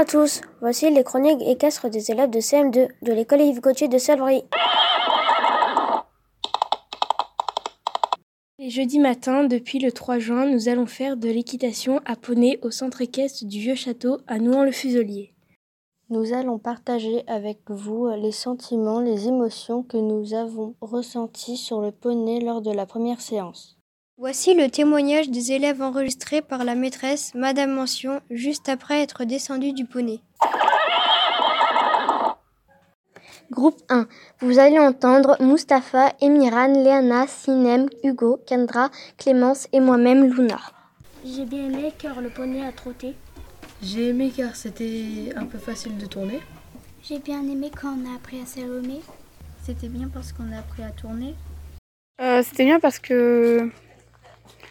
à tous, voici les chroniques équestres des élèves de CM2 de l'école Yves Gauthier de Salbris. Les jeudis matins, depuis le 3 juin, nous allons faire de l'équitation à poney au centre équestre du Vieux Château à Nouan-le-Fuselier. Nous allons partager avec vous les sentiments, les émotions que nous avons ressentis sur le poney lors de la première séance. Voici le témoignage des élèves enregistrés par la maîtresse, Madame Mention, juste après être descendu du poney. Groupe 1. Vous allez entendre Mustapha, Emiran, Léana, Sinem, Hugo, Kendra, Clémence et moi-même Luna. J'ai bien aimé car le poney a trotté. J'ai aimé car c'était un peu facile de tourner. J'ai bien aimé quand on a appris à s'allumer. C'était bien parce qu'on a appris à tourner. Euh, c'était bien parce que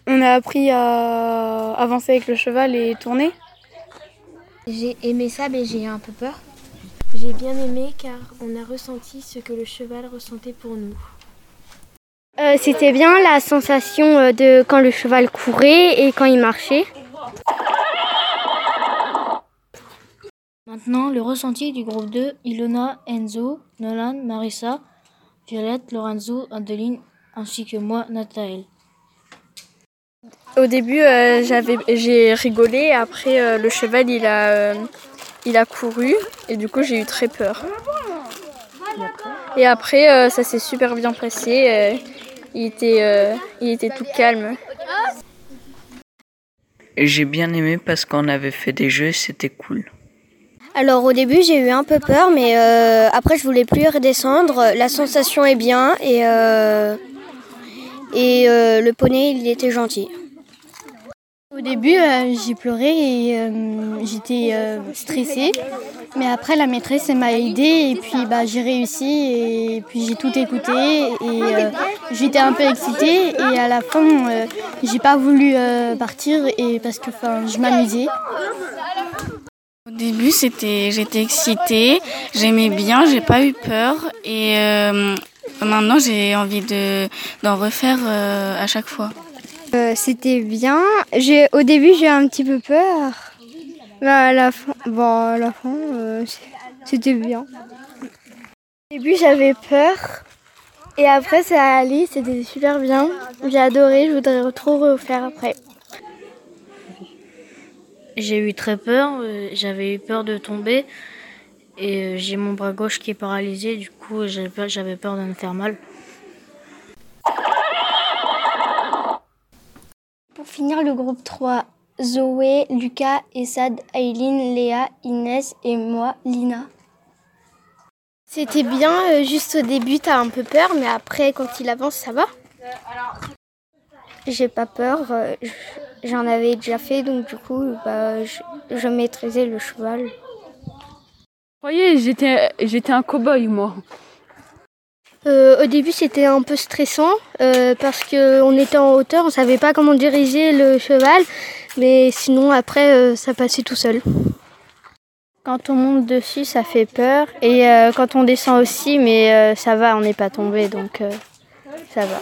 on a appris à avancer avec le cheval et tourner. J'ai aimé ça, mais j'ai eu un peu peur. J'ai bien aimé car on a ressenti ce que le cheval ressentait pour nous. Euh, C'était bien la sensation euh, de quand le cheval courait et quand il marchait. Maintenant, le ressenti du groupe 2, Ilona, Enzo, Nolan, Marissa, Violette, Lorenzo, Adeline, ainsi que moi, Nathalie. Au début, euh, j'ai rigolé. Après, euh, le cheval, il a, euh, il a couru. Et du coup, j'ai eu très peur. Et après, euh, ça s'est super bien passé. il, était, il était tout calme. J'ai bien aimé parce qu'on avait fait des jeux, c'était cool. Alors au début j'ai eu un peu peur mais après je voulais plus redescendre. La sensation est bien et, et le poney il était gentil. Au début, euh, j'ai pleuré et euh, j'étais euh, stressée. Mais après, la maîtresse m'a aidée et puis bah, j'ai réussi et puis j'ai tout écouté et j'étais un peu excitée et à la fin, j'ai pas voulu partir et parce que je m'amusais. Au début, c'était, j'étais excitée, j'aimais bien, j'ai pas eu peur et maintenant j'ai envie de, d'en refaire à chaque fois. Euh, c'était bien. J'ai, au début, j'ai un petit peu peur. Mais à la fin, bon, à la fin euh, c'était bien. Au début, j'avais peur. Et après, ça allait, c'était super bien. J'ai adoré, je voudrais trop refaire après. J'ai eu très peur, euh, j'avais eu peur de tomber. Et j'ai mon bras gauche qui est paralysé, du coup, j'avais peur, j'avais peur de me faire mal. Pour finir, le groupe 3, Zoé, Lucas, Essad, Aileen, Léa, Inès et moi, Lina. C'était bien, euh, juste au début, t'as un peu peur, mais après, quand il avance, ça va. J'ai pas peur, euh, j'en avais déjà fait, donc du coup, bah, je, je maîtrisais le cheval. Vous voyez, j'étais, j'étais un cow-boy, moi. Euh, au début, c'était un peu stressant euh, parce qu'on était en hauteur, on savait pas comment diriger le cheval, mais sinon après, euh, ça passait tout seul. Quand on monte dessus, ça fait peur, et euh, quand on descend aussi, mais euh, ça va, on n'est pas tombé, donc euh, ça va.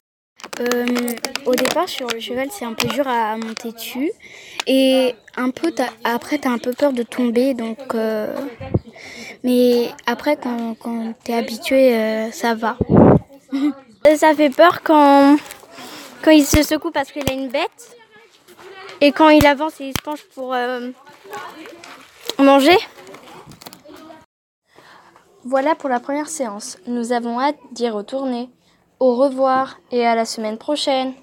au départ, sur le cheval, c'est un peu dur à monter dessus, et un peu, après, t'as un peu peur de tomber, donc. Mais après, quand, quand tu es habitué, euh, ça va. ça fait peur quand, quand il se secoue parce qu'il a une bête. Et quand il avance et il se penche pour euh, manger. Voilà pour la première séance. Nous avons hâte d'y retourner. Au revoir et à la semaine prochaine.